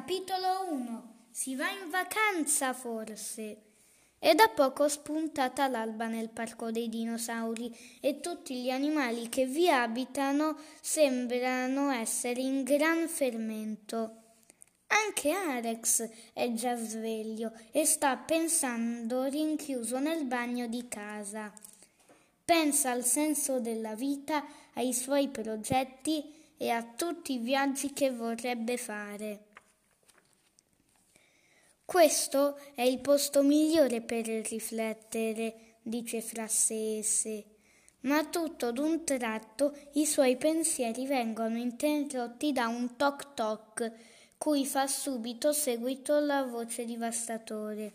Capitolo 1 Si va in vacanza forse? È da poco spuntata l'alba nel parco dei dinosauri e tutti gli animali che vi abitano sembrano essere in gran fermento. Anche Arex è già sveglio e sta pensando rinchiuso nel bagno di casa. Pensa al senso della vita, ai suoi progetti e a tutti i viaggi che vorrebbe fare. Questo è il posto migliore per riflettere, dice fra sé e sé, ma tutto d'un tratto i suoi pensieri vengono interrotti da un toc toc, cui fa subito seguito la voce divastatore.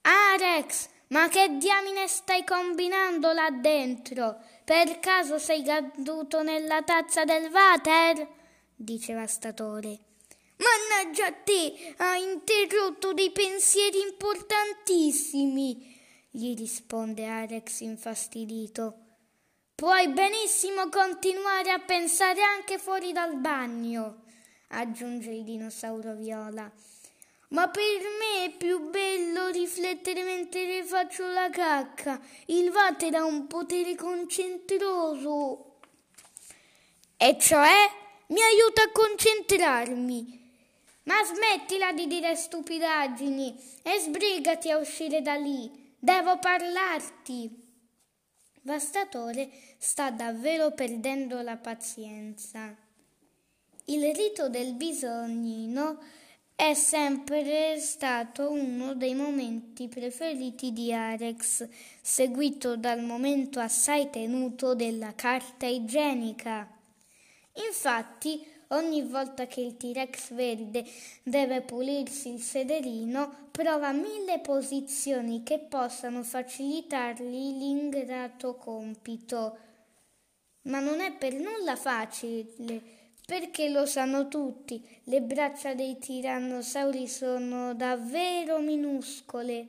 Ah, Rex, ma che diamine stai combinando là dentro? Per caso sei caduto nella tazza del water? diceva Statore. Mannaggia a te, hai interrotto dei pensieri importantissimi, gli risponde Alex infastidito. Puoi benissimo continuare a pensare anche fuori dal bagno, aggiunge il dinosauro viola. Ma per me è più bello riflettere mentre faccio la cacca. Il water ha un potere concentroso. E cioè mi aiuta a concentrarmi. Ma smettila di dire stupidaggini e sbrigati a uscire da lì. Devo parlarti. Vastatore sta davvero perdendo la pazienza. Il rito del bisognino è sempre stato uno dei momenti preferiti di Arex, seguito dal momento assai tenuto della carta igienica. Infatti, ogni volta che il T-Rex verde deve pulirsi il sederino, prova mille posizioni che possano facilitargli l'ingrato compito. Ma non è per nulla facile perché lo sanno tutti, le braccia dei tirannosauri sono davvero minuscole.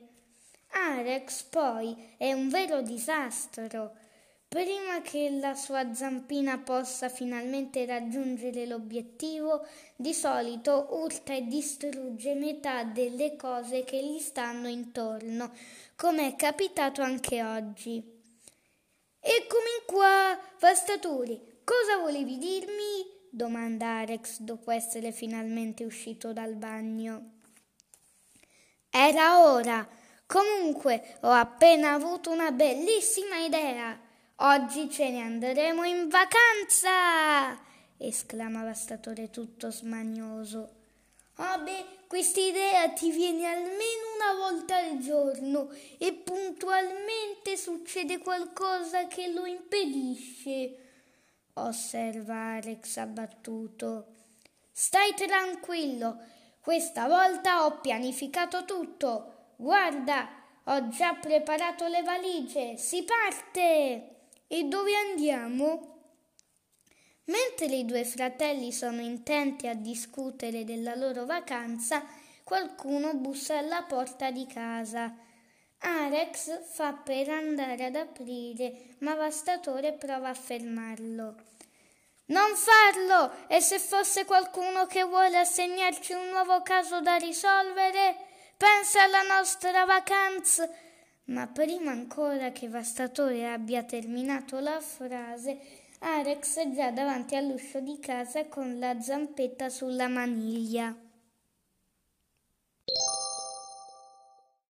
Arex poi è un vero disastro. Prima che la sua zampina possa finalmente raggiungere l'obiettivo, di solito urta e distrugge metà delle cose che gli stanno intorno, come è capitato anche oggi. Eccomi qua, Vastaturi, cosa volevi dirmi? domanda Arex dopo essere finalmente uscito dal bagno. Era ora. Comunque ho appena avuto una bellissima idea. Oggi ce ne andremo in vacanza! esclama Vastatore tutto smagnoso. Ah beh, quest'idea ti viene almeno una volta al giorno e puntualmente succede qualcosa che lo impedisce osserva Alex abbattuto. Stai tranquillo, questa volta ho pianificato tutto. Guarda, ho già preparato le valigie, si parte! E dove andiamo? Mentre i due fratelli sono intenti a discutere della loro vacanza, qualcuno bussa alla porta di casa. Arex fa per andare ad aprire, ma Vastatore prova a fermarlo. Non farlo! E se fosse qualcuno che vuole assegnarci un nuovo caso da risolvere? Pensa alla nostra vacanza! Ma prima ancora che Vastatore abbia terminato la frase, Arex è già davanti all'uscio di casa con la zampetta sulla maniglia.